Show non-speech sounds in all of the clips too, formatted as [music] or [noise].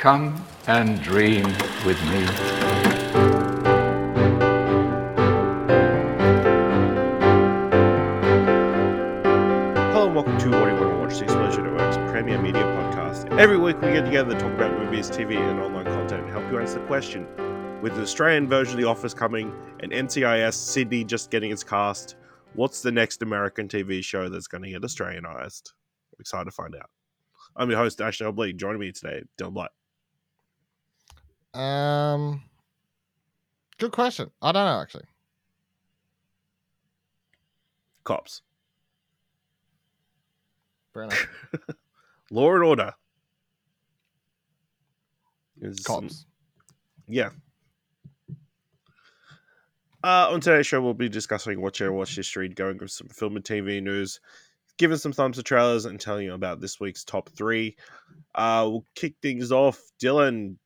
Come and dream with me. Hello and welcome to What You Want to Watch, the Explosion Network's premier media podcast. Every week we get together to talk about movies, TV, and online content and help you answer the question. With the Australian version of The Office coming and NCIS Sydney just getting its cast, what's the next American TV show that's going to get Australianized? I'm excited to find out. I'm your host, Ashley Hobley. Joining me today, Dylan Blight. Um, good question. I don't know actually. Cops. Fair [laughs] enough. Law and Order. Is- Cops. Yeah. Uh, on today's show, we'll be discussing Watch Your Watch History, going with some film and TV news, giving some thumbs to trailers, and telling you about this week's top three. Uh, we'll kick things off. Dylan,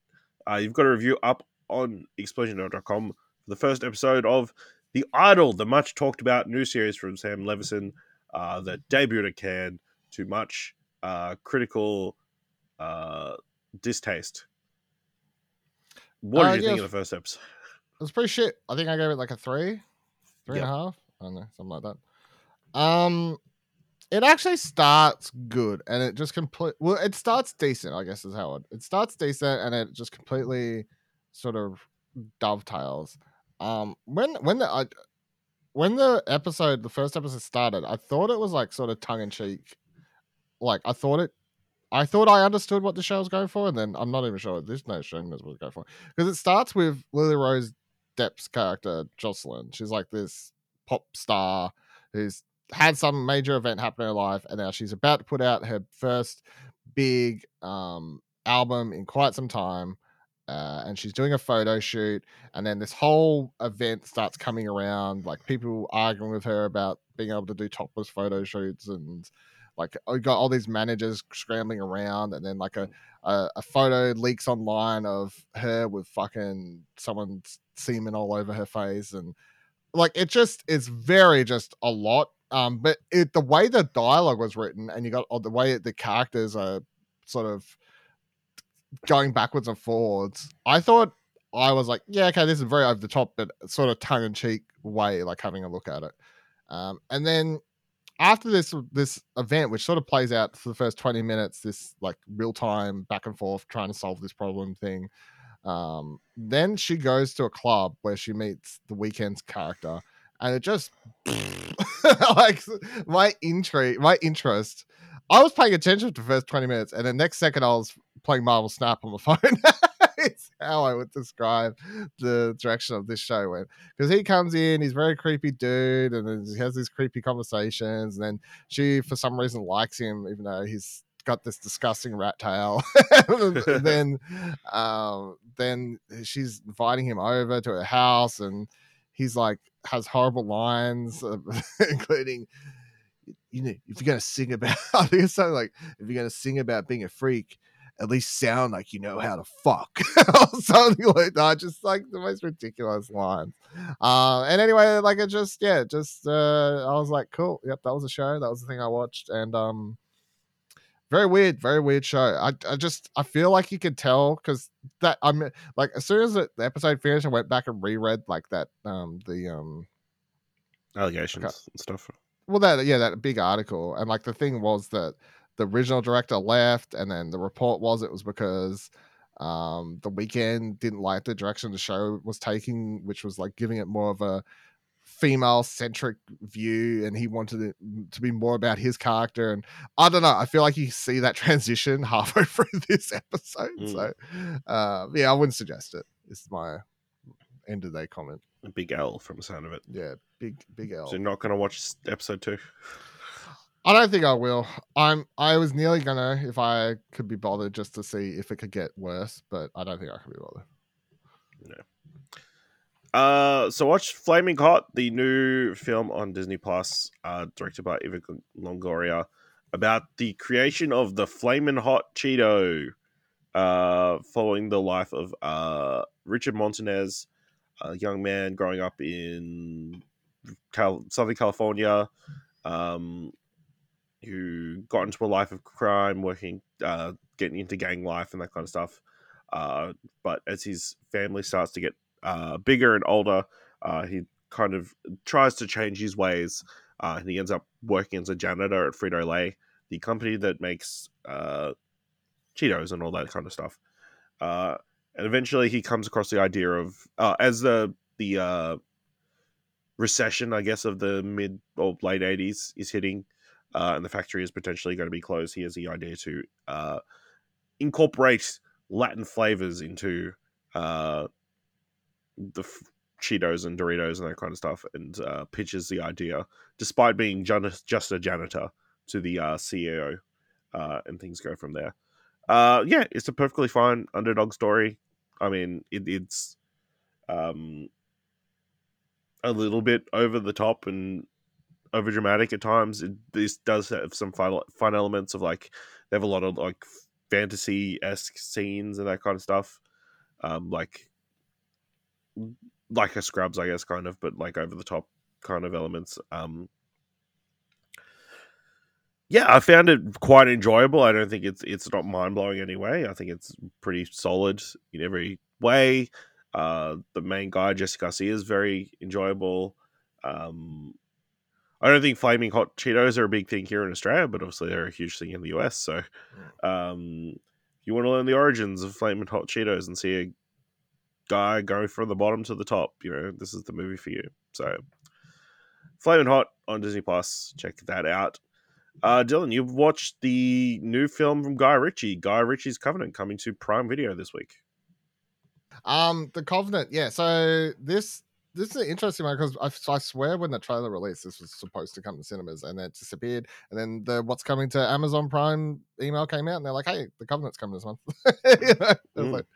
uh, you've got a review up on explosion.com for the first episode of The Idol, the much talked about new series from Sam Levinson uh, that debuted at Cannes to much uh, critical uh, distaste. What Uh, did you think of the first episode? [laughs] It was pretty shit. I think I gave it like a three, three and a half. I don't know, something like that. Um, it actually starts good, and it just complete. Well, it starts decent, I guess is how it. It starts decent, and it just completely sort of dovetails. Um, when when the I, when the episode, the first episode started, I thought it was like sort of tongue in cheek. Like I thought it. I thought I understood what the show was going for, and then I'm not even sure this no show knows what it's going for because it starts with Lily Rose Depp's character Jocelyn. She's like this pop star who's had some major event happen in her life, and now she's about to put out her first big um, album in quite some time. Uh, and she's doing a photo shoot, and then this whole event starts coming around, like people arguing with her about being able to do topless photo shoots, and like I got all these managers scrambling around, and then like a a, a photo leaks online of her with fucking someone's semen all over her face and like it just it's very just a lot um but it the way the dialogue was written and you got or the way the characters are sort of going backwards and forwards i thought i was like yeah okay this is very over the top but sort of tongue-in-cheek way like having a look at it um and then after this this event, which sort of plays out for the first twenty minutes, this like real time back and forth trying to solve this problem thing. Um, then she goes to a club where she meets the Weeknd's character, and it just [laughs] like my intrigue, my interest. I was paying attention for the first twenty minutes, and the next second I was playing Marvel Snap on the [laughs] phone. it's how I would describe the direction of this show went because he comes in, he's a very creepy dude, and he has these creepy conversations, and then she, for some reason, likes him, even though he's got this disgusting rat tail. [laughs] then, um, then she's inviting him over to her house, and he's like has horrible lines, uh, [laughs] including. You know, if you're gonna sing about, [laughs] I think it's something like, if you're gonna sing about being a freak, at least sound like you know how to fuck [laughs] or something like that. Just like the most ridiculous lines. Uh, and anyway, like it just yeah, just uh, I was like, cool. Yep, that was a show. That was the thing I watched, and um, very weird, very weird show. I, I just I feel like you could tell because that I'm like as soon as the the episode finished, I went back and reread like that um the um Allegations and stuff. well that yeah that big article and like the thing was that the original director left and then the report was it was because um the Weeknd didn't like the direction the show was taking which was like giving it more of a female centric view and he wanted it to be more about his character and i don't know i feel like you see that [laughs] transition halfway through [laughs] this episode Mm. so uh yeah i wouldn't suggest it is my end of day comment A big L from the sound of it. yeah big big l So you're not going to watch episode two? I don't think I will. I'm. I was nearly gonna if I could be bothered just to see if it could get worse, but I don't think I can be bothered. Uh, so watch Flaming Hot, the new film on Disney Plus, uh, directed by Eva Longoria, about the creation of the Flaming Hot Cheeto, uh, following the life of uh Richard Montanez, a young man growing up in Cal- Southern California, um, who got into a life of crime, working, uh, getting into gang life and that kind of stuff. Uh, but as his family starts to get uh, bigger and older, uh, he kind of tries to change his ways, uh, and he ends up working as a janitor at Frito Lay, the company that makes uh, Cheetos and all that kind of stuff. Uh, and eventually, he comes across the idea of uh, as the the uh, recession, I guess, of the mid or late '80s is hitting, uh, and the factory is potentially going to be closed. He has the idea to uh, incorporate Latin flavors into uh, the f- Cheetos and Doritos and that kind of stuff, and uh, pitches the idea, despite being jan- just a janitor, to the uh, CEO, uh, and things go from there. Uh, yeah, it's a perfectly fine underdog story. I mean, it, it's um, a little bit over the top and over dramatic at times. It, this does have some fun, fun elements of like they have a lot of like fantasy esque scenes and that kind of stuff. Um, like like a Scrubs, I guess, kind of, but like over the top kind of elements. Um, yeah, I found it quite enjoyable. I don't think it's it's not mind blowing anyway. I think it's pretty solid in every way. Uh, the main guy, Jesse Garcia, is very enjoyable. Um, I don't think flaming hot Cheetos are a big thing here in Australia, but obviously they're a huge thing in the US. So, um, you want to learn the origins of flaming hot Cheetos and see a guy going from the bottom to the top, you know, this is the movie for you. So, flaming hot on Disney Plus, check that out. Uh, Dylan, you've watched the new film from Guy Ritchie, Guy Ritchie's Covenant, coming to Prime Video this week. Um, the Covenant, yeah. So this this is an interesting one because I, I, swear when the trailer released, this was supposed to come to cinemas and then it disappeared. And then the what's coming to Amazon Prime email came out and they're like, "Hey, the Covenant's coming this month." [laughs] you know? mm. like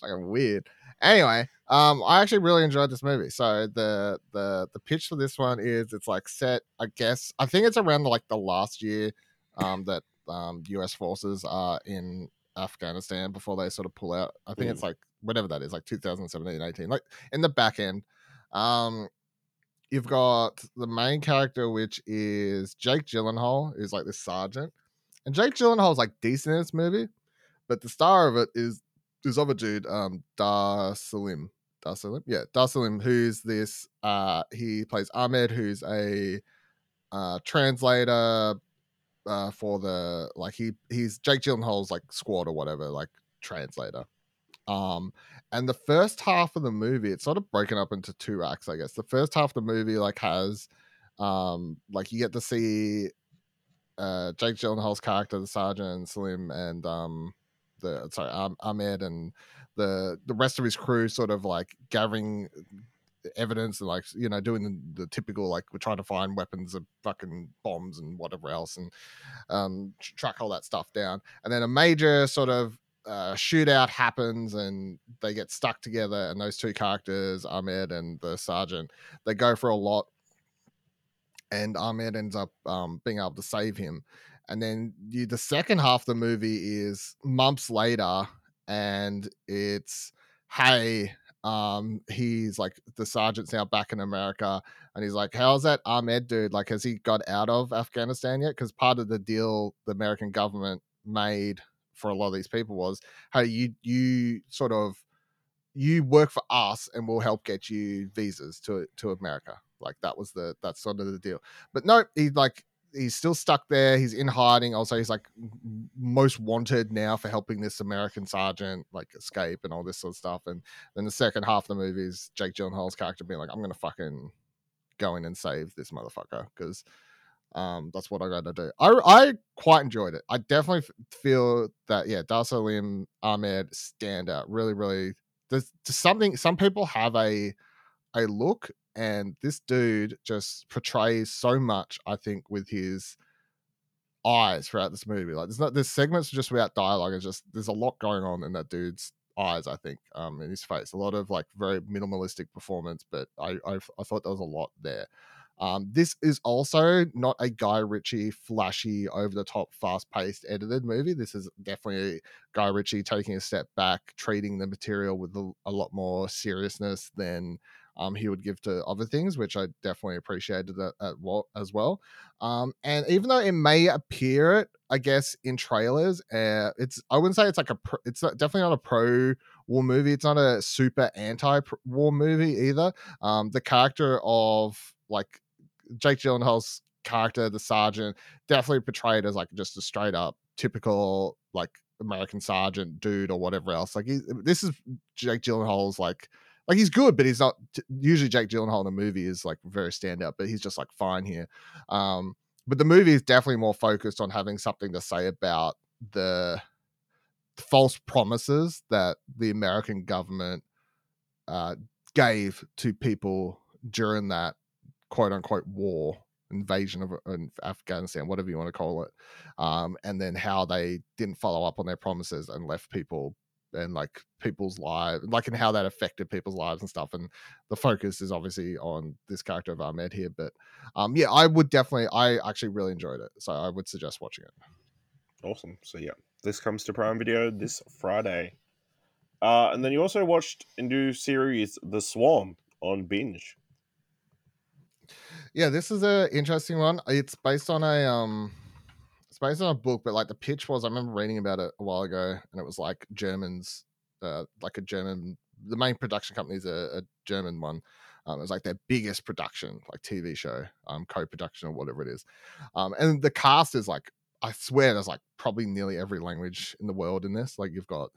fucking weird. Anyway, um, I actually really enjoyed this movie. So the the the pitch for this one is it's like set, I guess, I think it's around like the last year, um, that um U.S. forces are in Afghanistan before they sort of pull out. I think mm. it's like whatever that is, like 2017, 18, like in the back end. Um, you've got the main character, which is Jake Gyllenhaal, who's like this sergeant, and Jake Gyllenhaal is like decent in this movie, but the star of it is this other dude, um, Dar Salim. Dar Salim, yeah, Dar Salim, who's this? Uh, he plays Ahmed, who's a uh, translator uh, for the like he he's Jake Gyllenhaal's like squad or whatever, like translator. Um, and the first half of the movie, it's sort of broken up into two acts, I guess. The first half of the movie like has, um, like you get to see, uh, Jake Gyllenhaal's character, the sergeant, Slim, and um, the sorry, um, Ahmed, and the the rest of his crew, sort of like gathering evidence and like you know doing the, the, typical like we're trying to find weapons of fucking bombs and whatever else and um track all that stuff down. And then a major sort of uh, shootout happens and they get stuck together and those two characters ahmed and the sergeant they go for a lot. And ahmed ends up um, being able to save him and then you, the second half of the movie is months later and it's hey um he's like the sergeant's now back in america and he's like how's that ahmed dude like has he got out of afghanistan yet? Because part of the deal the american government made for a lot of these people was hey you you sort of you work for us and we'll help get you visas to to america. Like that was the that's sort of the deal. But no he like he's still stuck there. He's in hiding. Also, he's like most wanted now for helping this American sergeant like escape and all this sort of stuff. And then the second half of the movie is Jake Gyllenhaal's character being like, "I'm gonna fucking go in and save this motherfucker because um, that's what I got to do." I I quite enjoyed it. I definitely feel that yeah, Dar Salim Ahmed stand out. Really, really. There's, something. Some people have a a look and this dude just portrays so much i think with his eyes throughout this movie like there's not there's segments just without dialogue it's just there's a lot going on in that dude's eyes i think um in his face a lot of like very minimalistic performance but i i, I thought there was a lot there um, this is also not a Guy Ritchie flashy, over the top, fast paced, edited movie. This is definitely Guy Ritchie taking a step back, treating the material with a, a lot more seriousness than um, he would give to other things, which I definitely appreciated at, as well. Um, and even though it may appear, I guess, in trailers, uh, it's I wouldn't say it's like a pro, it's definitely not a pro war movie. It's not a super anti-war movie either. Um, the character of like Jake Gyllenhaal's character, the sergeant, definitely portrayed as like just a straight up typical like American sergeant dude or whatever else. Like he, this is Jake Gyllenhaal's like like he's good, but he's not. Usually Jake Gyllenhaal in a movie is like very stand standout, but he's just like fine here. Um, but the movie is definitely more focused on having something to say about the false promises that the American government uh, gave to people during that quote unquote war invasion of Afghanistan, whatever you want to call it, um, and then how they didn't follow up on their promises and left people and like people's lives, like and how that affected people's lives and stuff. And the focus is obviously on this character of Ahmed here, but um, yeah, I would definitely, I actually really enjoyed it, so I would suggest watching it. Awesome. So yeah, this comes to Prime Video this Friday. Uh, and then you also watched a new series, The Swarm, on Binge. Yeah, this is a interesting one. It's based on a um it's based on a book, but like the pitch was I remember reading about it a while ago and it was like Germans uh like a German the main production company is a, a German one. Um, it was like their biggest production, like TV show, um, co-production or whatever it is. Um, and the cast is like, I swear, there's like probably nearly every language in the world in this. Like you've got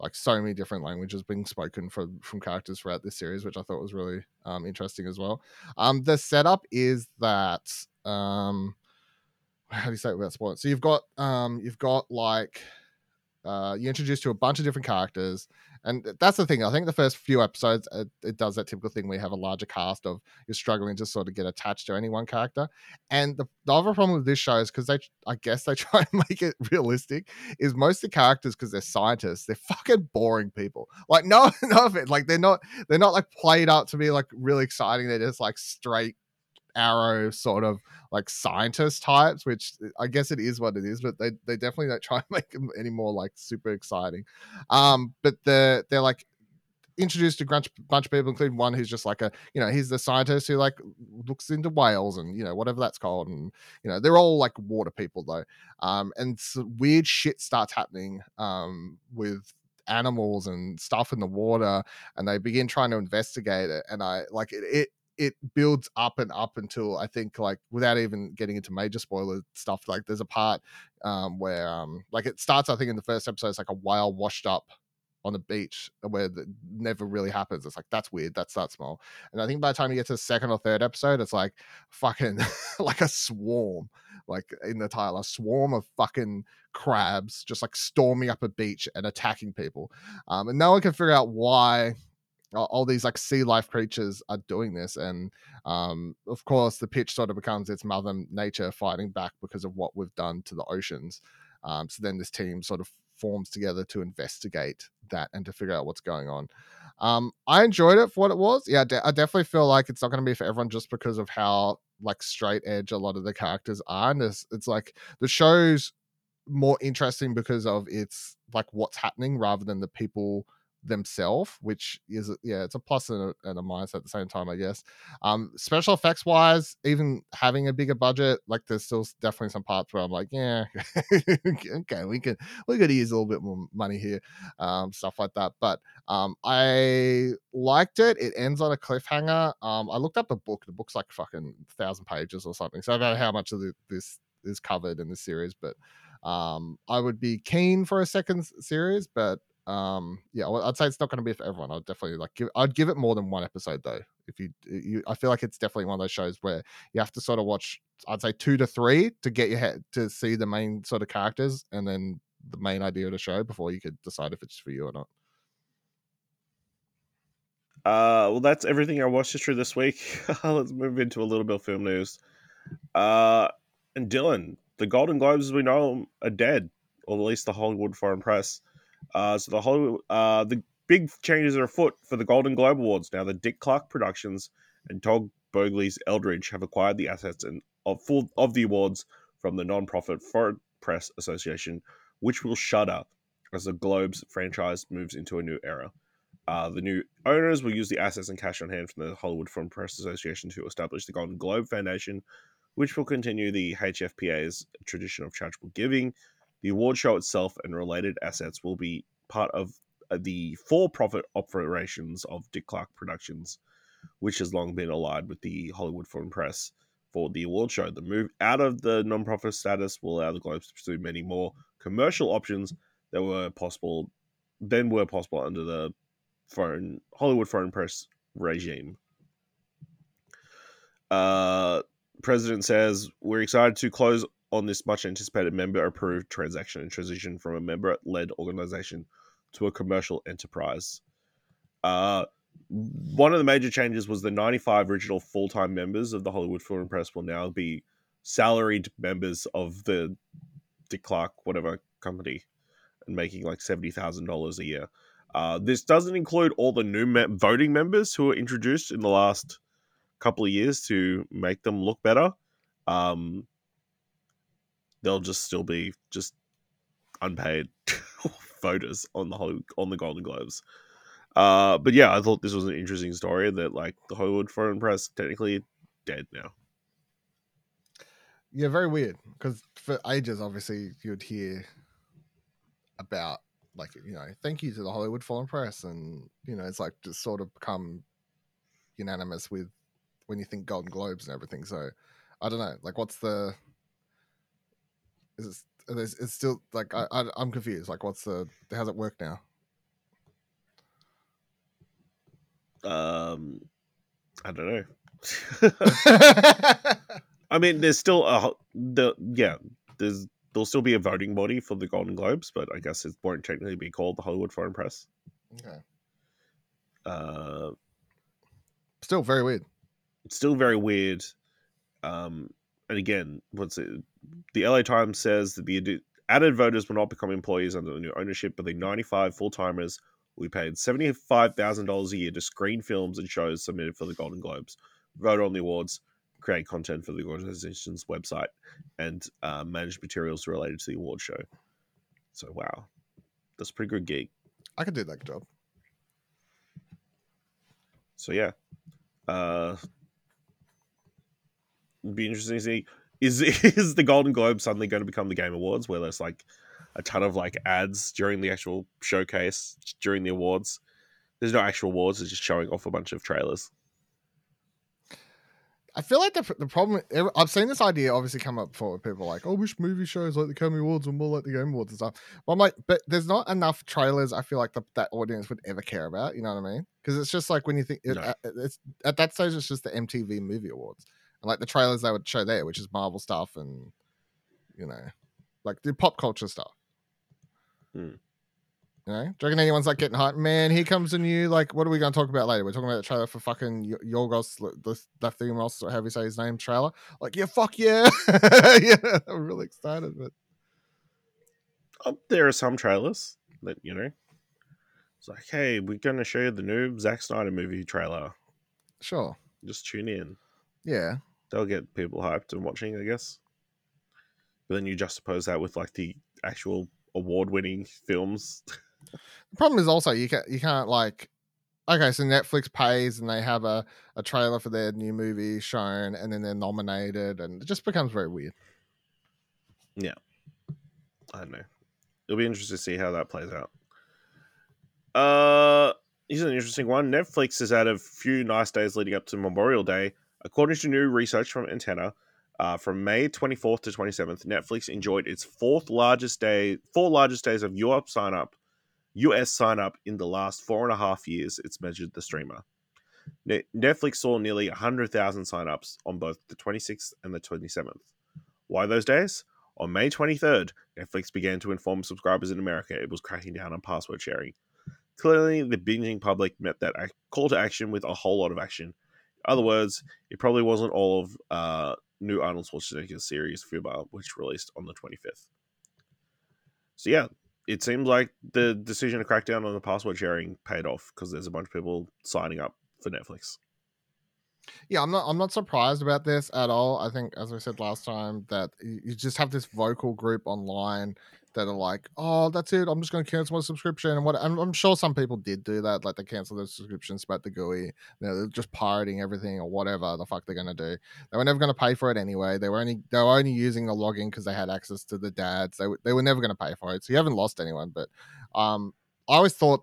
like so many different languages being spoken from from characters throughout this series, which I thought was really um, interesting as well. Um, the setup is that um, how do you say it without spoiling? So you've got um, you've got like uh, you're introduced to a bunch of different characters, and that's the thing. I think the first few episodes it, it, does that typical thing where you have a larger cast of you're struggling to sort of get attached to any one character. And the, the other problem with this show is because they, I guess, they [laughs] try and make it realistic. Is most of the characters because they're scientists, they're fucking boring people. Like no, [laughs] no of it. Like they're not, they're not like played up to be like really exciting. They're just like straight arrow sort of like scientist types, which I guess it is what it is, but they, they definitely don't try [laughs] and make them any more like super exciting. Um, but they're they're like introduced a bunch, bunch of people, including one who's just like a, you know, he's the scientist who like looks into whales and you know whatever that's called, and you know they're all like water people though, um, and weird shit starts happening um with animals and stuff in the water, and they begin trying to investigate it, and I like it, it it builds up and up until I think like without even getting into major spoiler stuff, like there's a part um, where um, like it starts I think in the first episode it's like a whale washed up on the beach where that never really happens. It's like that's weird. That's that small. And I think by the time you get to the second or third episode, it's like fucking [laughs] like a swarm, like in the title, a swarm of fucking crabs just like storming up a beach and attacking people. Um, and no one can figure out why all, these like sea life creatures are doing this and um, of course the pitch sort of becomes it's mother nature fighting back because of what we've done to the oceans um, so then this team sort of forms together to investigate that and to figure out what's going on. Um, i enjoyed it for what it was. Yeah de- i definitely feel like it's not going to be for everyone just because of how like straight edge a lot of the characters are and it's, it's like the show's more interesting because of its like what's happening rather than the people themselves, which is yeah, it's a plus and a, and a, minus at the same time, I guess. Um, special effects wise, even having a bigger budget, like there's still definitely some parts where I'm like, yeah, [laughs] okay, we could we could use a little bit more money here, um, stuff like that. But um, I liked it. It ends on a cliffhanger. Um, I looked up the book. The book's like fucking thousand pages or something. So I don't know how much of the, this is covered in the series, but um, I would be keen for a second series, but um yeah i'd say it's not going to be for everyone i'd definitely like give i'd give it more than one episode though if you you i feel like it's definitely one of those shows where you have to sort of watch i'd say two to three to get your head to see the main sort of characters and then the main idea of the show before you could decide if it's for you or not. Uh well that's everything i watched this week. [laughs] Let's move into a little bit of film news. Uh and dylan the golden globes as we know are dead or at least the hollywood foreign press uh, so the whole uh, the big changes are afoot for the Golden Globe Awards now. The Dick Clark Productions and Todd Boehly's Eldridge have acquired the assets and of full of the awards from the non-profit Foreign Press Association, which will shutter as the Globe's franchise moves into a new era. Uh, the new owners will use the assets and cash on hand from the Hollywood Foreign Press Association to establish the Golden Globe Foundation, which will continue the HFPA's tradition of charitable giving the award show itself and related assets will be part of uh, the for-profit operations of Dick Clark Productions, which has long been allied with the Hollywood Foreign Press for the award show. The move out of the non-profit status will allow the Globes to pursue many more commercial options that were possible then were possible under the foreign Hollywood Foreign Press regime. Uh, President says we're excited to close on this much anticipated member approved transaction and transition from a member led organization to a commercial enterprise. Uh, one of the major changes was the 95 original full time members of the Hollywood Foreign Press will now be salaried members of the Dick Clark, whatever company, and making like $70,000 a year. Uh, this doesn't include all the new me- voting members who were introduced in the last couple of years to make them look better. Um, they'll just still be just unpaid [laughs] voters on the whole on the Golden Globes. Uh, but yeah, I thought this was an interesting story that like the Hollywood Foreign Press technically dead now. Yeah, very weird because for ages, obviously, you'd hear about like you know, thank you to the Hollywood Foreign Press, and you know, it's like just sort of become unanimous with when you think Golden Globes and everything. So I don't know, like, what's the is it, it's still like I, I I'm confused. Like, what's the how's it work now? Um, I don't know. [laughs] I mean, there's still a the yeah. There's there'll still be a voting body for the Golden Globes, but I guess it won't technically be called the Hollywood Foreign Press. okay. Uh, Still very weird. it's still very weird. Um, and again, what's it? The LA Times says that the added voters will not become employees under the new ownership, but the 95 full timers will be paid $75,000 a year to screen films and shows submitted for the Golden Globes, vote on the awards, create content for the organization's website, and uh, manage materials related to the award show. So, wow, that's a pretty good gig. I could do that job. So yeah, uh, it'd be interesting to see is [laughs] is the Golden Globe suddenly going to become the Game Awards, where there's like a ton of like ads during the actual showcase during the awards. There's no actual awards; it's just showing off a bunch of trailers. I feel like the, the problem I've seen this idea obviously come up before with people like, oh, wish movie shows like the Academy Awards were more like the Game Awards and stuff. But I'm like, but there's not enough trailers. I feel like the, that audience would ever care about. You know what I mean? Because it's just like when you think it, No. at, it's at that stage, it's just the MTV Movie Awards and like the trailers they would show there, which is Marvel stuff and you know, like the pop culture stuff. Hmm. You know, do you reckon anyone's like getting hyped? Man, here comes a new like. What are we going to talk about later? We're talking about the trailer for fucking Y- Yorgos the Lefthimos, or however you say his name, trailer. Like, yeah, fuck yeah, [laughs] yeah. I'm really excited, but Oh, there are some trailers that you know. It's like, hey, we're going to show you the new Zack Snyder movie trailer. sure, Just tune in. yeah. They'll get people hyped and watching, I guess. But then you juxtapose that with like the actual award-winning films. The problem is also you can't you can't like. Okay, so Netflix pays and they have a, a trailer for their new movie shown, and then they're nominated, and it just becomes very weird. Yeah. I don't know. It'll be interesting to see how that plays out. Uh, here's an interesting one. Netflix has had a few nice days leading up to Memorial Day. According to new research from Antenna, uh, from May 24th to 27th, Netflix enjoyed its fourth largest day, four largest days of Europe sign up, US sign up in the last four and a half years. It's measured the streamer. Ne- Netflix saw nearly 100,000 signups on both the 26th and the 27th. Why those days? On May 23rd, Netflix began to inform subscribers in America it was cracking down on password sharing. Clearly, the binging public met that call to action with a whole lot of action. Other words, it probably wasn't all of uh, new Arnold Schwarzenegger series Fubar, which released on the 25th. So yeah, it seems like the decision to crack down on the password sharing paid off because there's a bunch of people signing up for Netflix. Yeah, I'm not. I'm not surprised about this at all. I think, as I said last time, that you just have this vocal group online that are like, "Oh, that's it. I'm just going to cancel my subscription." And what I'm, I'm sure some people did do that, like they canceled their subscriptions, spat the GUI. You know, they're just pirating everything or whatever the fuck they're going to do. They were never going to pay for it anyway. They were only they were only using the login because they had access to the dads. They they were never going to pay for it. So you haven't lost anyone. But um, I always thought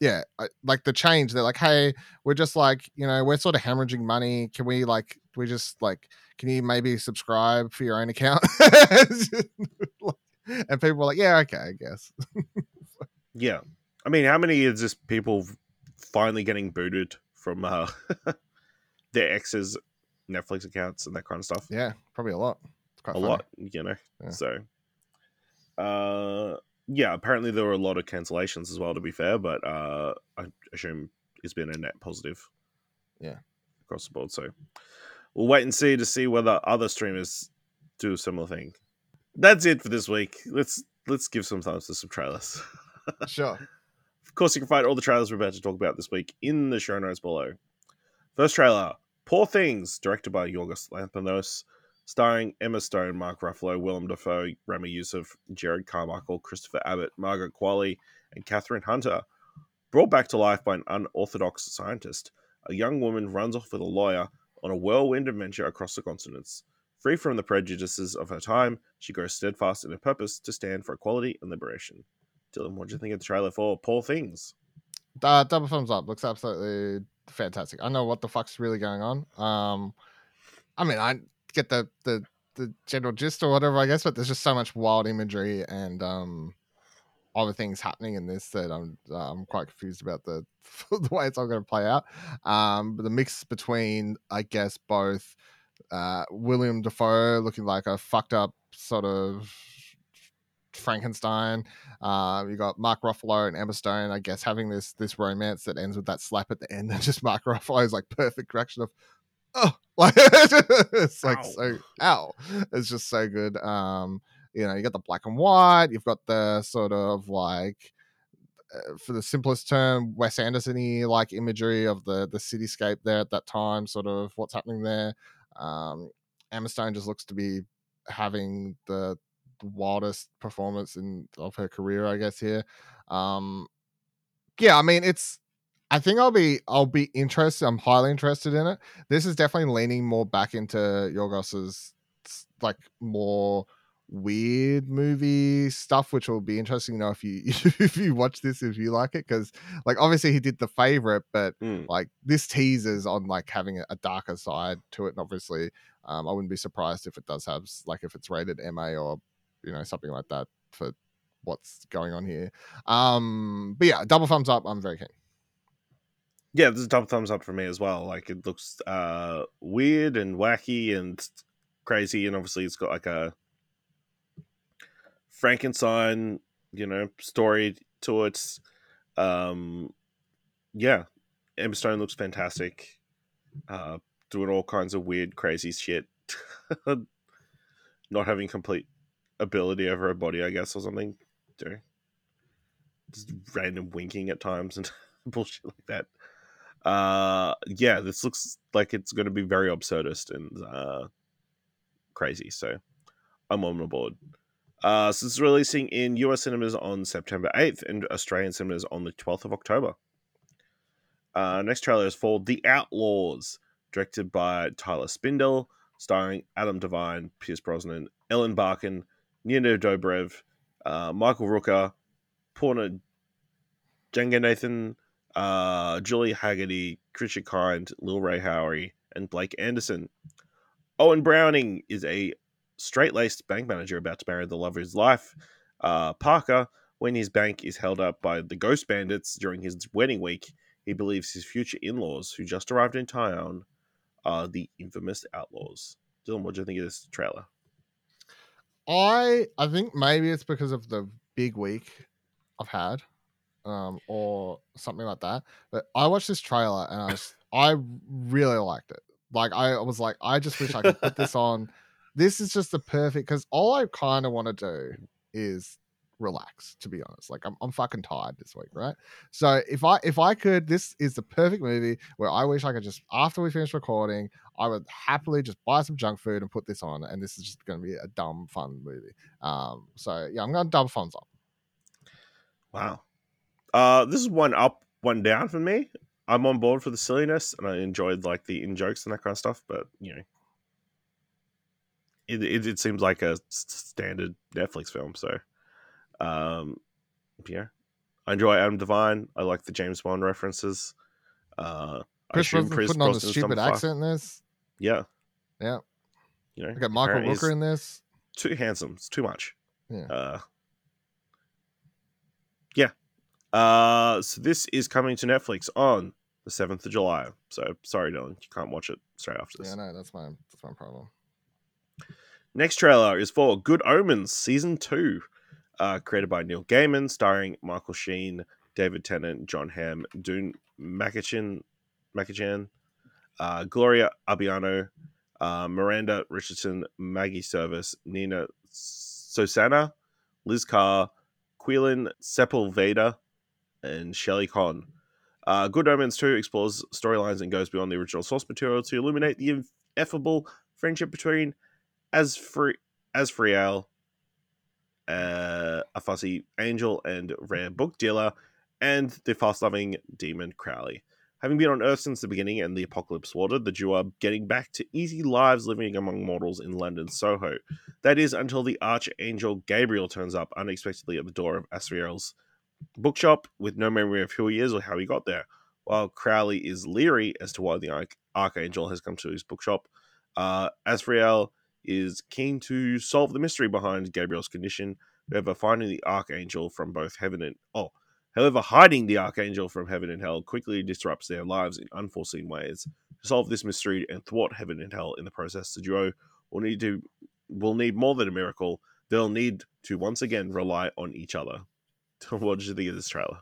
yeah, like the change. They're like, hey, we're just like, you know, we're sort of hemorrhaging money. Can we like, we just like, can you maybe subscribe for your own account? [laughs] [laughs] and people were like, yeah, okay, I guess. [laughs] Yeah. I mean, how many is just people finally getting booted from uh, [laughs] their exes' Netflix accounts and that kind of stuff? Yeah, probably a lot. A funny. lot, you know. Yeah. So, uh, yeah. Apparently, there were a lot of cancellations as well. To be fair, but uh, I assume it's been a net positive. Yeah. across the board. So, we'll wait and see to see whether other streamers do a similar thing. That's it for this week. Let's let's give some thumbs to some trailers. [laughs] Sure. Of course, you can find all the trailers we're about to talk about this week in the show notes below. First trailer Poor Things, directed by Yorgos Lanthimos, starring Emma Stone, Mark Ruffalo, Willem Dafoe, Ramy Youssef, Jerrod Carmichael, Christopher Abbott, Margaret Qualley, and Kathryn Hunter. Brought back to life by an unorthodox scientist, a young woman runs off with a lawyer on a whirlwind adventure across the continents. Free from the prejudices of her time, she grows steadfast in her purpose to stand for equality and liberation. Dylan, what do you think of the trailer for Poor Things? Uh, double thumbs up. Looks absolutely fantastic. I know what the fuck's really going on. Um, I mean, I get the the the general gist or whatever, I guess, but there's just so much wild imagery and um other things happening in this that I'm uh, I'm quite confused about the [laughs] the way it's all going to play out. Um, but the mix between, I guess, both uh William Dafoe looking like a fucked up sort of Frankenstein. Uh, you got Mark Ruffalo and Emma Stone, I guess, having this this romance that ends with that slap at the end, and [laughs] just Mark Ruffalo's like perfect correction of, oh, [laughs] like it's like Ow. so, ow, it's just so good. Um, you know, you got the black and white, you've got the sort of like, uh, for the simplest term, Wes Anderson-y like imagery of the the cityscape there at that time, sort of what's happening there. Um, just looks to be having the the wildest performance in of her career, I guess here. Um yeah, I mean it's I think I'll be I'll be interested. I'm highly interested in it. This is definitely leaning more back into Yorgos's like more weird movie stuff, which will be interesting to know if you [laughs] if you watch this if you like it because like obviously he did the favorite, but Hmm. like this teases on like having a, a darker side to it and obviously um, i wouldn't be surprised if it does have like if it's rated ma or you know something like that for what's going on here um but yeah double thumbs up i'm very keen yeah, this is double thumbs up for me as well. Like it looks uh weird and wacky and crazy, and obviously it's got like a Frankenstein, you know, story to it. Um, yeah, Emma Stone looks fantastic. Uh, doing all kinds of weird, crazy shit. [laughs] Not having complete ability over her body, I guess, or something. Just random winking at times and [laughs] bullshit like that uh yeah this looks like it's going to be very absurdist and uh crazy so i'm on the board uh so it's releasing in us cinemas on september 8th and australian cinemas on the 12th of october uh next trailer is for the outlaws directed by tyler spindel starring adam devine pierce brosnan ellen barkin nina dobrev uh michael rooker Porna Jenga uh, Julie Hagerty, Christian Kind, Lil Rel Howery, and Blake Anderson. Owen Browning is a straight laced bank manager about to marry the love of his life, uh, Parker. When his bank is held up by the ghost bandits during his wedding week, he believes his future in laws, who just arrived in town, are the infamous outlaws. Dylan, what do you think of this trailer? i i think maybe it's because of the big week i've had um or something like that but i watched this trailer and i i really liked it like i was like i just wish i could put this [laughs] on this is just the perfect because all i kind of want to do is relax to be honest like I'm, I'm fucking tired this week right so if i if i could this is the perfect movie where i wish i could just after we finish recording i would happily just buy some junk food and put this on and this is just going to be a dumb fun movie um so yeah i'm going to double thumbs up Wow. Uh, this is one up, one down for me. I'm on board for the silliness, and I enjoyed like the in jokes and that kind of stuff. But you know, it it, it seems like a standard Netflix film. So, um, yeah, I enjoy Adam Devine. I like the James Bond references. Uh, I Chris assume Brosnan putting on the stupid accent in this. Yeah, Yeah. you know, We got Michael Rooker in this. Too handsome. It's too much. Yeah. Uh, yeah. Uh, so this is coming to Netflix on the seventh of July. So sorry, Dylan, you can't watch it straight after this. Yeah, no, that's my that's my problem. Next trailer is for Good Omens Season 2, uh, created by Neil Gaiman, starring Michael Sheen, David Tennant, Jon Hamm, Doon Mackichan, Mackichan, uh, Gloria Obianyo, uh, Miranda Richardson, Maggie Service, Nina Sosanya, Liz Carr, Quelin Sepulveda, and Shelley Conn. Uh, Good Omens 2 explores storylines and goes beyond the original source material to illuminate the ineffable friendship between Asfri- Aziraphale, uh, a fussy angel and rare book dealer, and the fast-loving demon Crowley. Having been on Earth since the beginning and the apocalypse watered, the duo are getting back to easy lives living among mortals in London's Soho. That is until the archangel Gabriel turns up unexpectedly at the door of Aziraphale's bookshop with no memory of who he is or how he got there. While Crowley is leery as to why the arch- archangel has come to his bookshop, uh, Aziraphale is keen to solve the mystery behind Gabriel's condition. However, finding the archangel from both heaven and oh, however, hiding the archangel from heaven and hell quickly disrupts their lives in unforeseen ways. To solve this mystery and thwart heaven and hell in the process, the duo will need to will need more than a miracle. They'll need to once again rely on each other. [laughs] what did you think of this trailer?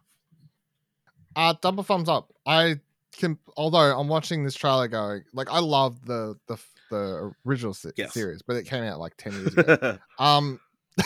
Uh double thumbs up. I can although I'm watching this trailer going like I love the the the original se- Yes. series, but it came out like 10 years ago. [laughs] um [laughs]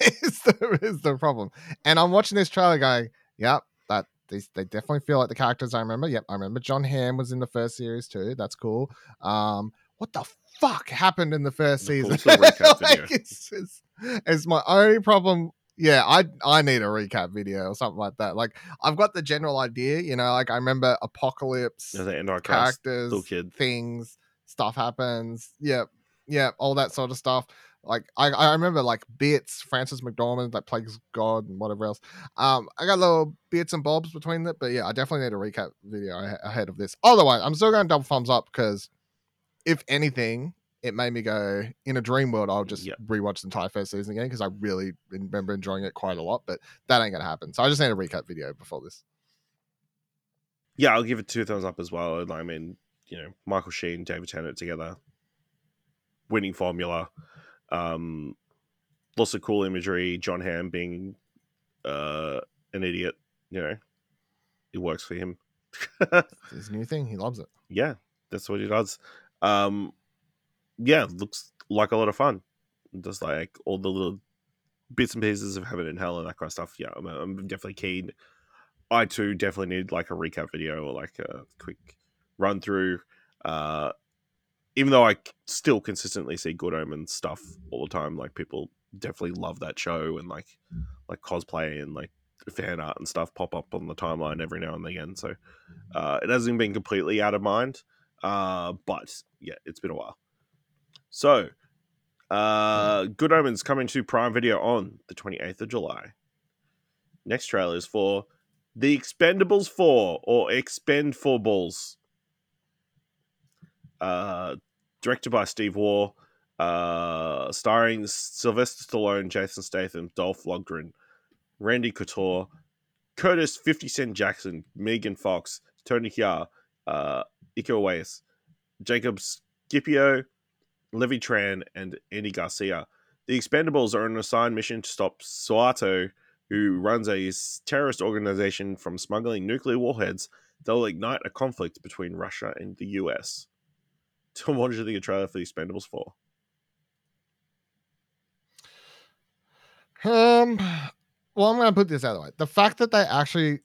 is the is the problem. And I'm watching this trailer going, yep, that these they definitely feel like the characters I remember. Yep, I remember Jon Hamm was in the first series too. That's cool. Um what the fuck happened in the first The season? cool little recap video. Like, it's, it's, it's my only problem. Yeah, I I need a recap video or something like that. Like I've got the general idea, you know, like I remember Apocalypse, an anti-cast characters, things, stuff happens. Yep, yep, all that sort of stuff. Like I, I remember like bits, Frances McDormand that plays God and whatever else. Um, I got little bits and bobs between it, but yeah, I definitely need a recap video ahead of this. Otherwise, I'm still going to double thumbs up because if anything, it made me go in a dream world. I'll just Yep. rewatch the entire first season again because I really remember enjoying it quite a lot. But that ain't gonna happen. So I just need a recap video before this. Yeah, I'll give it two thumbs up as well. I mean, you know, Michael Sheen, David Tennant together, winning formula. Um, lots of cool imagery. Jon Hamm being uh, an idiot. You know, it works for him. [laughs] It's his new thing. He loves it. yeah, that's what he does. Um, yeah, looks like a lot of fun. Just like all the little bits and pieces of heaven and hell and that kind of stuff. Yeah, I'm, I'm definitely keen. I too definitely need like a recap video or like a quick run through. Uh, even though I still consistently see Good Omens stuff all the time, like people definitely love that show and like like cosplay and like fan art and stuff pop up on the timeline every now and again. So uh, it hasn't been completely out of mind, uh, but yeah, it's been a while. So, uh, Good Omens coming to Prime Video on the 28th of July. Next trailer is for The Expendables 4 or Expend 4 Balls. Uh, directed by Steve Waugh, uh, starring Sylvester Stallone, Jason Statham, Dolph Lundgren, Randy Couture, Curtis 50 Cent Jackson, Megan Fox, Tony Jaa, uh, Uwais, Jacob Scipio, Levi Tran, and Andy Garcia. The Expendables are on an assigned mission to stop Suato, who runs a terrorist organization from smuggling nuclear warheads that will ignite a conflict between Russia and the US. [laughs] Tom, what did you think of the trailer for The Expendables 4? Um, well, I'm gonna put this out of the way. The fact that they actually,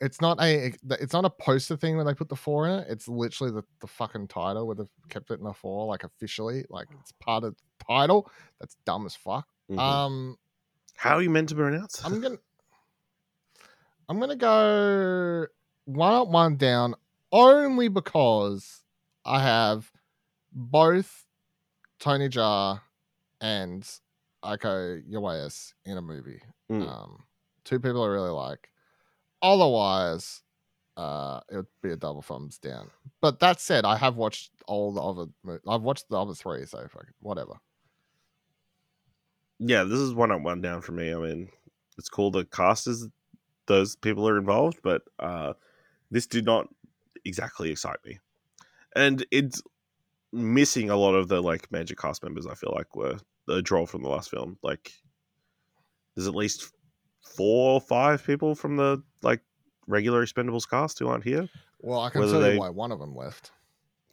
it's not a, it's not a poster thing where they put the four in it. It's literally the, the fucking title where they've kept it in the four, like officially, like it's part of the title. That's dumb as fuck. Mhm. Um, How are you meant to pronounce it? I'm gonna, I'm gonna go one up, one down, only because I have both Tony Jaa and Iko Uwais in a movie. Mm. Um, two people I really like. Otherwise, uh, it would be a double thumbs down. But that said, I have watched all the other. I've watched the other three, so whatever. Yeah, this is one up, one down for me. I mean, it's cool the cast is those people are involved, but uh, this did not exactly excite me, and it's missing a lot of the like major cast members. I feel like were the draw from the last film. Like, there's at least four or five people from the like regular Expendables cast who aren't here. Well, I can Whether tell they- you why one of them left.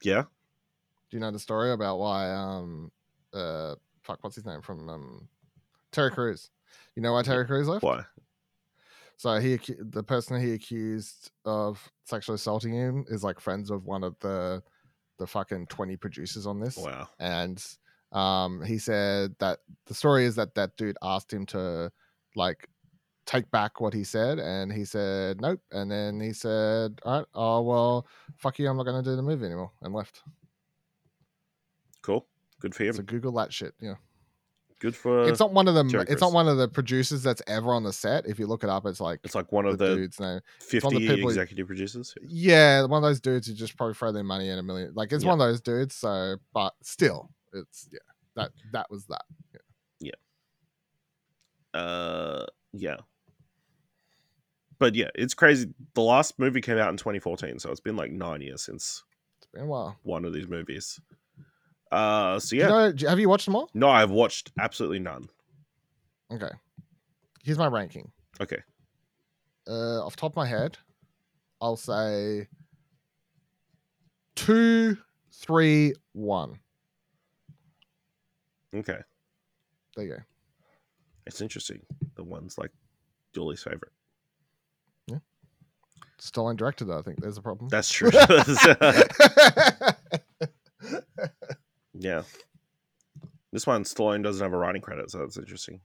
Yeah, Do you know the story about why? Um, uh, fuck, what's his name from um, Terry Crews? You know why Terry Crews left? why? So he, the person he accused of sexually assaulting him, is like friends of one of the, the fucking twenty producers on this. Wow. and um, he said that the story is that that dude asked him to like take back what he said, and he said nope, and then he said, "All right, oh well, fuck you, I'm not going to do the movie anymore," and left. Cool. Good for him. So Google that shit. Yeah, Good for. it's not one of the Terry it's not one of the producers that's ever on the set. If you look it up, it's like it's like one of the dude's name. one of the fifty people who- executive producers. Yeah, one of those dudes who just probably throw their money in a million. Like it's Yeah. one of those dudes. So, but still, it's yeah. That that was that. yeah Uh, yeah. But yeah, it's crazy. The last movie came out in 2014, so it's been like nine years since It's been a while. one of these movies. Uh, so yeah, You know, have you watched them all? no, I've watched absolutely none. Okay. Here's my ranking. Okay, Uh, off the top of my head, I'll say two, three, one. okay, There you go. it's interesting. The one's like Julie's favorite. Stallone directed it. I think there's a problem. That's true. [laughs] [laughs] yeah, this one Stallone doesn't have a writing credit, so that's interesting.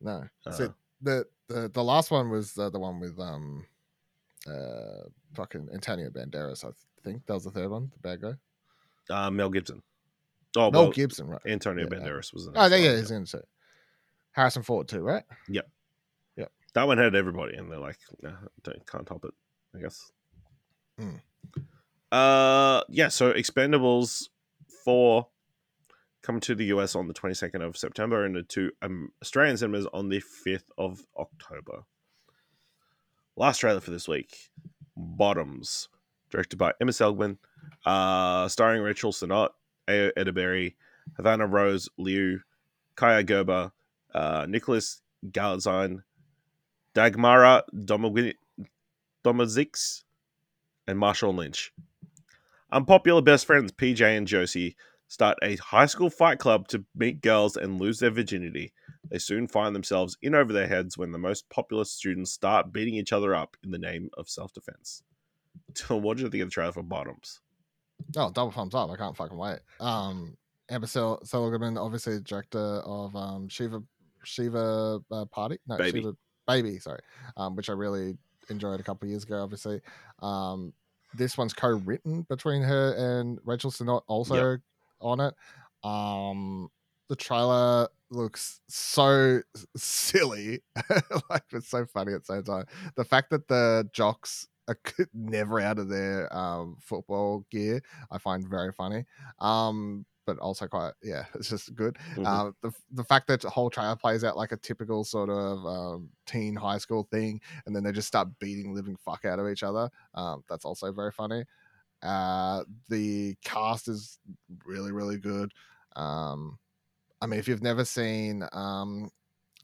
no. Uh, so the, the the last one was uh, the one with um uh fucking Antonio Banderas. I think that was the third one. The bad guy. uh, Mel Gibson. Oh, Mel well, Gibson, right? Antonio Yeah. Banderas was. The Oh, there, yeah, he's in it. Harrison Ford too, right? Yep. Yep. That one had everybody, and they're like, nah, don't, can't top it. I guess. Mm. Uh, yeah. So Expendables four coming to the US on the twenty second of September, and to um, Australian cinemas on the fifth of October. Last trailer for this week, Bottoms, directed by Emma Seligman, uh, starring Rachel Sennott, Ayo Edebiri, Havana Rose Liu, Kaya Gerber, uh, Nicholas Galitzine, Dagmara Domogi- Domozix, and Marshawn Lynch. Unpopular best friends PJ and Josie start a high school fight club to meet girls and lose their virginity. They soon find themselves in over their heads when the most popular students start beating each other up in the name of self defense. [laughs] what do you think of the trailer for Bottoms? Oh, double thumbs up! I can't fucking wait. Um, Amber Sel- Seligman, obviously director of um Shiva Shiva uh, Party, no Baby. Shiva Baby, sorry, um, which I really enjoyed a couple years ago. Obviously, um, this one's co-written between her and Rachel Sennott, also on it. Um, the trailer looks so silly, [laughs] like it's so funny at the same time. The fact that the jocks are [laughs] never out of their um, football gear, I find very funny. Um, but also quite, yeah, [laughs] it's just good. Mhm. Uh, the the fact that the whole trailer plays out like a typical sort of um, teen high school thing, and then they just start beating living fuck out of each other. Um, that's also very funny. Uh, the cast is really really good. Um, I mean, if you've never seen, um,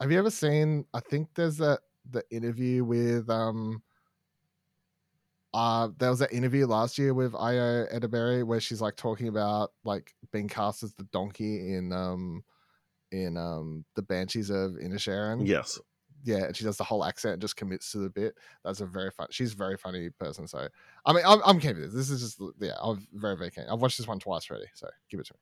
have you ever seen? I think there's that the interview with um. Uh, there was that interview last year with Ayo Edebiri where she's like talking about like being cast as the donkey in um in um the Banshees of Inisherin. yes. yeah, and she does the whole accent and just commits to the bit. That's a very fun. She's a very funny person. So I mean, I'm, I'm keen with this. This is just yeah, I'm very very keen. I've watched this one twice already. So give it to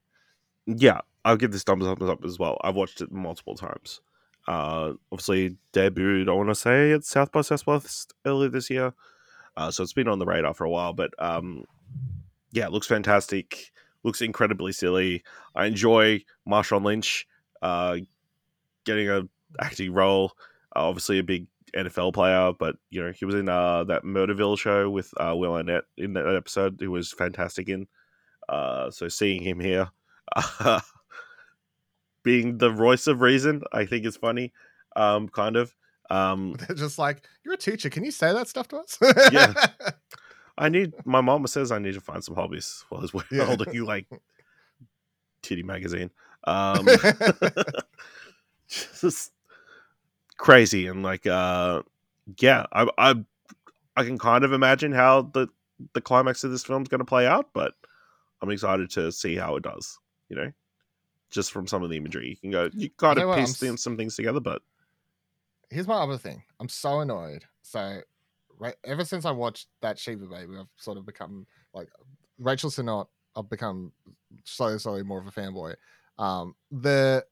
me. Yeah, I'll give this thumbs up, up as well. I've watched it multiple times. Uh, obviously debuted, I want to say, at South by Southwest earlier this year. Uh, so it's been on the radar for a while, but um, yeah, it looks fantastic. Looks incredibly silly. I enjoy Marshawn Lynch uh, getting a acting role. Uh, obviously, a big NFL player, but you know he was in uh, that Murderville show with uh, Will Arnett in that episode. He was fantastic in. Uh, so seeing him here, [laughs] being the voice of reason, I think is funny. Um, kind of. Um, They're [laughs] just like, you're a teacher. Can you say that stuff to us? Yeah. [laughs] I need. My mama says I need to find some hobbies while I was [laughs] Yeah. holding you like titty magazine. Um, just crazy and like uh yeah I, I i can kind of imagine how the the climax of this film is going to play out but i'm excited to see how it does you know just from some of the imagery you can go you kind of I'm piece them- some things together but Here's my other thing. I'm so annoyed. So, right, ever since I watched that Shiva Baby, I've sort of become like Rachel Sennott. I've become slowly, slowly more of a fanboy. Um, the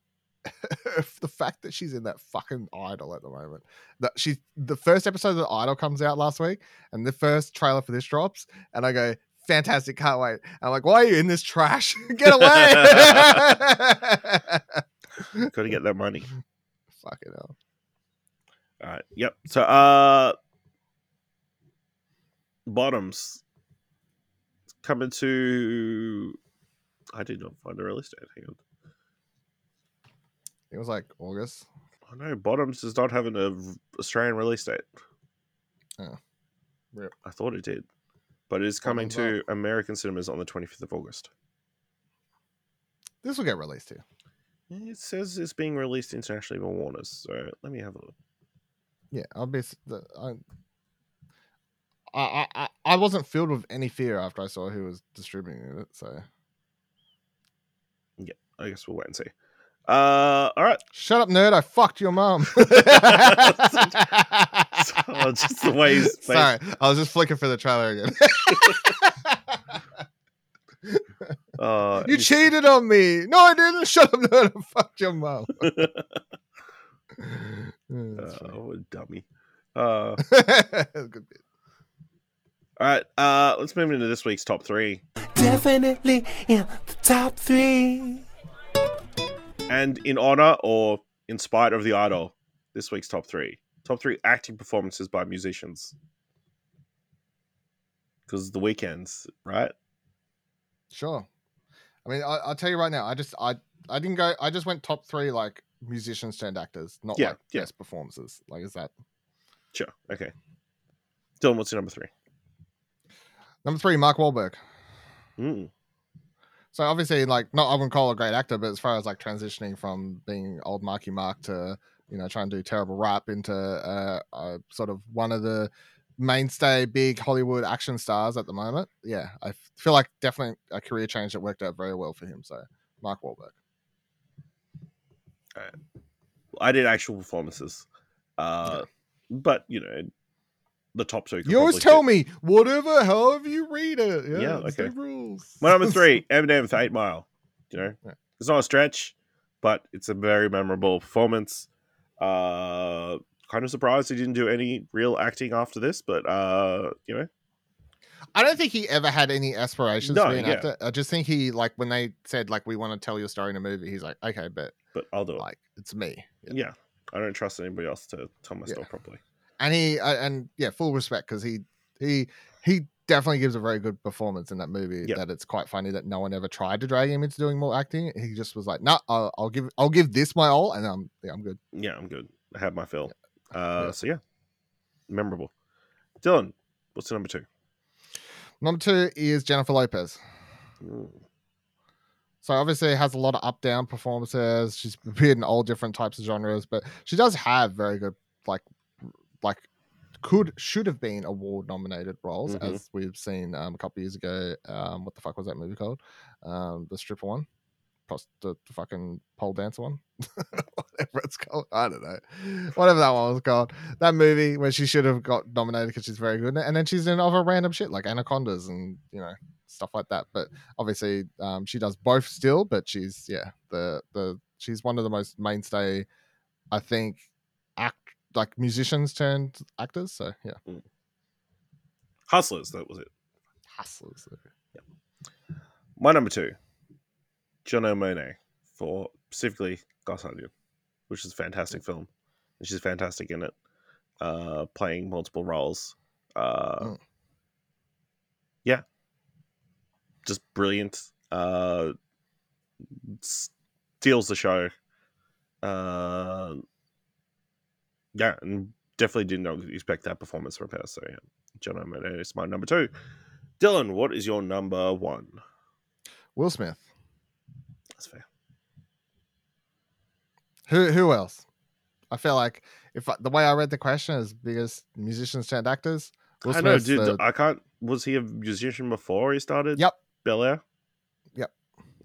[laughs] the fact that she's in that fucking idol at the moment. That she the first episode of the idol comes out last week, and the first trailer for this drops, and I go, fantastic, can't wait. And I'm like, why are you in this trash? [laughs] Get away! [laughs] gotta get that money Fucking hell. All right yep so uh bottoms coming to i did not find a release date hang on It was like August. Oh know Bottoms does not have an uh, Australian release date. Oh. Rip. I thought it did, but it is coming to American cinemas on the 25th of August. This will get released too. It says it's being released internationally by Warner's, so let me have a look. Yeah, I'll be. The, I, I, I, I wasn't filled with any fear after I saw who was distributing it. So yeah, I guess we'll wait and see. Uh, all right. shut up, nerd! I fucked your mom. [laughs] [laughs] Oh, just the way Sorry, I was just flicking for the trailer again. [laughs] Uh, you cheated on me. No, I didn't. Shut up, nerd! I fucked your mom. Yeah, that's funny. oh, what a dummy. Uh, [laughs] Good bit. all right. Uh, let's move into this week's top three. Definitely in the top three. And in honor or in spite of the idol, this week's top three. Top three acting performances by musicians. Because the Weeknd's, right? Sure. I mean, I, I'll tell you right now. I just, I, I didn't go. I just went top three like musicians turned actors, not Yeah, like yeah. best performances. Like, is that Sure. Okay. Dylan, what's your number three? number three? Mark Wahlberg. Mm. So obviously, like, not I wouldn't call a great actor, but as far as like transitioning from being old Marky Mark to you know trying to do terrible rap into uh, uh, sort of one of the mainstay big Hollywood action stars at the moment. Yeah, I feel like definitely a career change that worked out very well for him. So Mark Wahlberg. I did actual performances. Uh, But, you know, the top two. You always probably tell me whatever, however you read it. Yeah, Yeah, okay. rules. My number three, [laughs] Eminem for Eight Mile. You know, Yeah. it's not a stretch, but it's a very memorable performance. Uh, kind of surprised he didn't do any real acting after this, but uh, you know, I don't think he ever had any aspirations No, to be an yeah. actor. I just think he like when they said like we want to tell your story in a movie, he's like, okay, but but I'll do it. like it's me. Yeah. yeah, I don't trust anybody else to tell my Yeah. story properly. And he uh, and yeah, full respect because he he he definitely gives a very good performance in that movie. Yeah. That it's quite funny that no one ever tried to drag him into doing more acting. He just was like, no, I'll, I'll give I'll give this my all, and I'm yeah, I'm good. Yeah, I'm good. I have my fill. Uh, Yeah. so yeah, memorable. Dylan, what's the number two? Number two is Jennifer Lopez. Mm. So obviously has a lot of up down performances. She's [laughs] appeared in all different types of genres, but she does have very good like like could should have been award nominated roles Mhm. as we've seen um, a couple years ago. Um, what the fuck was that movie called? Um, the stripper one, Pros- the, the fucking pole dancer one, [laughs] whatever it's called. I don't know, whatever that one was called. That movie where she should have got nominated because she's very good, and then she's in other random shit like Anacondas and you know stuff like that. But obviously um, she does both still but she's yeah the the she's one of the most mainstay i think act like musicians turned actors so yeah Hustlers, that was it. hustlers My number two, Janelle Monáe for specifically Glass Onion, which is a fantastic film. And she's fantastic in it. uh, playing multiple roles. Uh, Mm. Yeah, just brilliant. Uh, steals the show. Uh, yeah, and definitely did not expect that performance from her. So yeah, Janelle Monáe is my number two. Dylan, what is your number one? Will Smith. That's fair. Who who else? I feel like if I, the way I read the question is because musicians turned actors. Will I know, Smith's dude. the- I can't. Was he a musician before he started? Yep. Bel Air. Yep.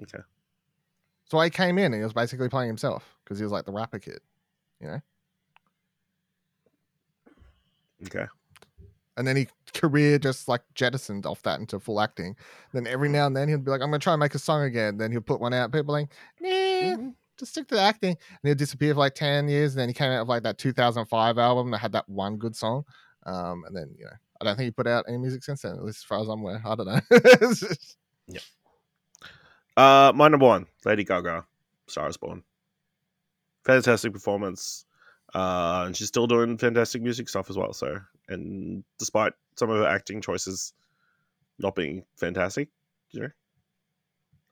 Okay. so he came in and he was basically playing himself because he was like the rapper kid, you know. Okay. And then he career just like jettisoned off that into full acting. Then every now and then he'd be like, "I'm gonna try and make a song again." Then he'll put one out. People are like, "Nah, just stick to the acting." And he'll disappear for like ten years. And then he came out with like that 2005 album that had that one good song. Um, and then you know, I don't think he put out any music since then, at least as far as I'm aware. I don't know. [laughs] Uh, my number one, Lady Gaga, Star is Born. Fantastic performance. Uh, and she's still doing fantastic music stuff as well. So, and despite some of her acting choices not being fantastic, you know,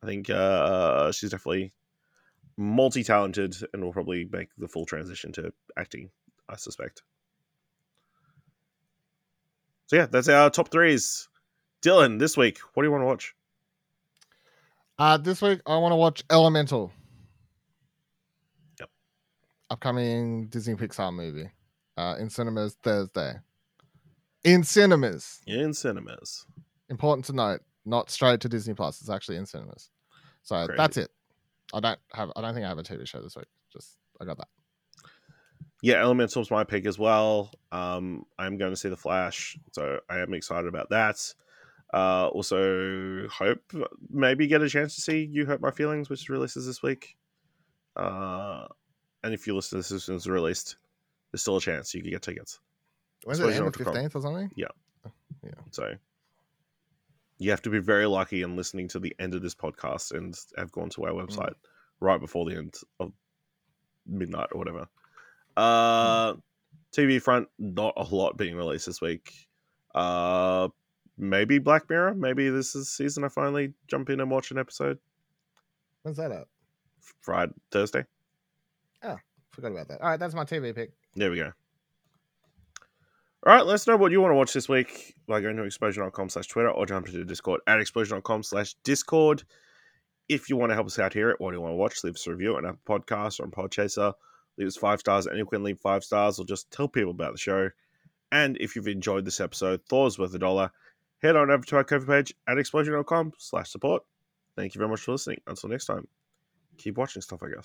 I think uh, she's definitely multi-talented and will probably make the full transition to acting. I suspect. So yeah, that's our top threes. Dylan, this week, what do you want to watch? Uh, this week I want to watch Elemental. Upcoming Disney Pixar movie. Uh, in cinemas Thursday. In cinemas. In cinemas. Important to note, not straight to Disney Plus. It's actually in cinemas. So Great. that's it. I don't have. I don't think I have a TV show this week. Just I got that. Yeah, Elemental's my pick as well. Um, I'm going to see The Flash, so I am excited about that. Uh, also, hope maybe get a chance to see You Hurt My Feelings, which releases this week. Uh, and if you listen to this as soon as it's released, there's still a chance you could get tickets. When's it end the what to call. fifteenth or something? Yeah. Yeah. So you have to be very lucky in listening to the end of this podcast and have gone to our website right before the end of midnight or whatever. Uh, TV front, not a lot being released this week. Uh, maybe Black Mirror. Maybe this is the season I finally jump in and watch an episode. When's that up? Friday, Thursday. Forgot about that. All right, that's my TV pick. There we go. All right, let us know what you want to watch this week by going to explosion.com slash Twitter or jump into the Discord at explosion.com slash Discord. If you want to help us out here at What You Want to Watch, leave us a review on our podcast or on Podchaser. Leave us five stars, and you can leave five stars or just tell people about the show. And if you've enjoyed this episode, Thor's worth a dollar, head on over to our Ko-fi page at explosion.com slash support. Thank you very much for listening. Until next time, keep watching stuff, I guess.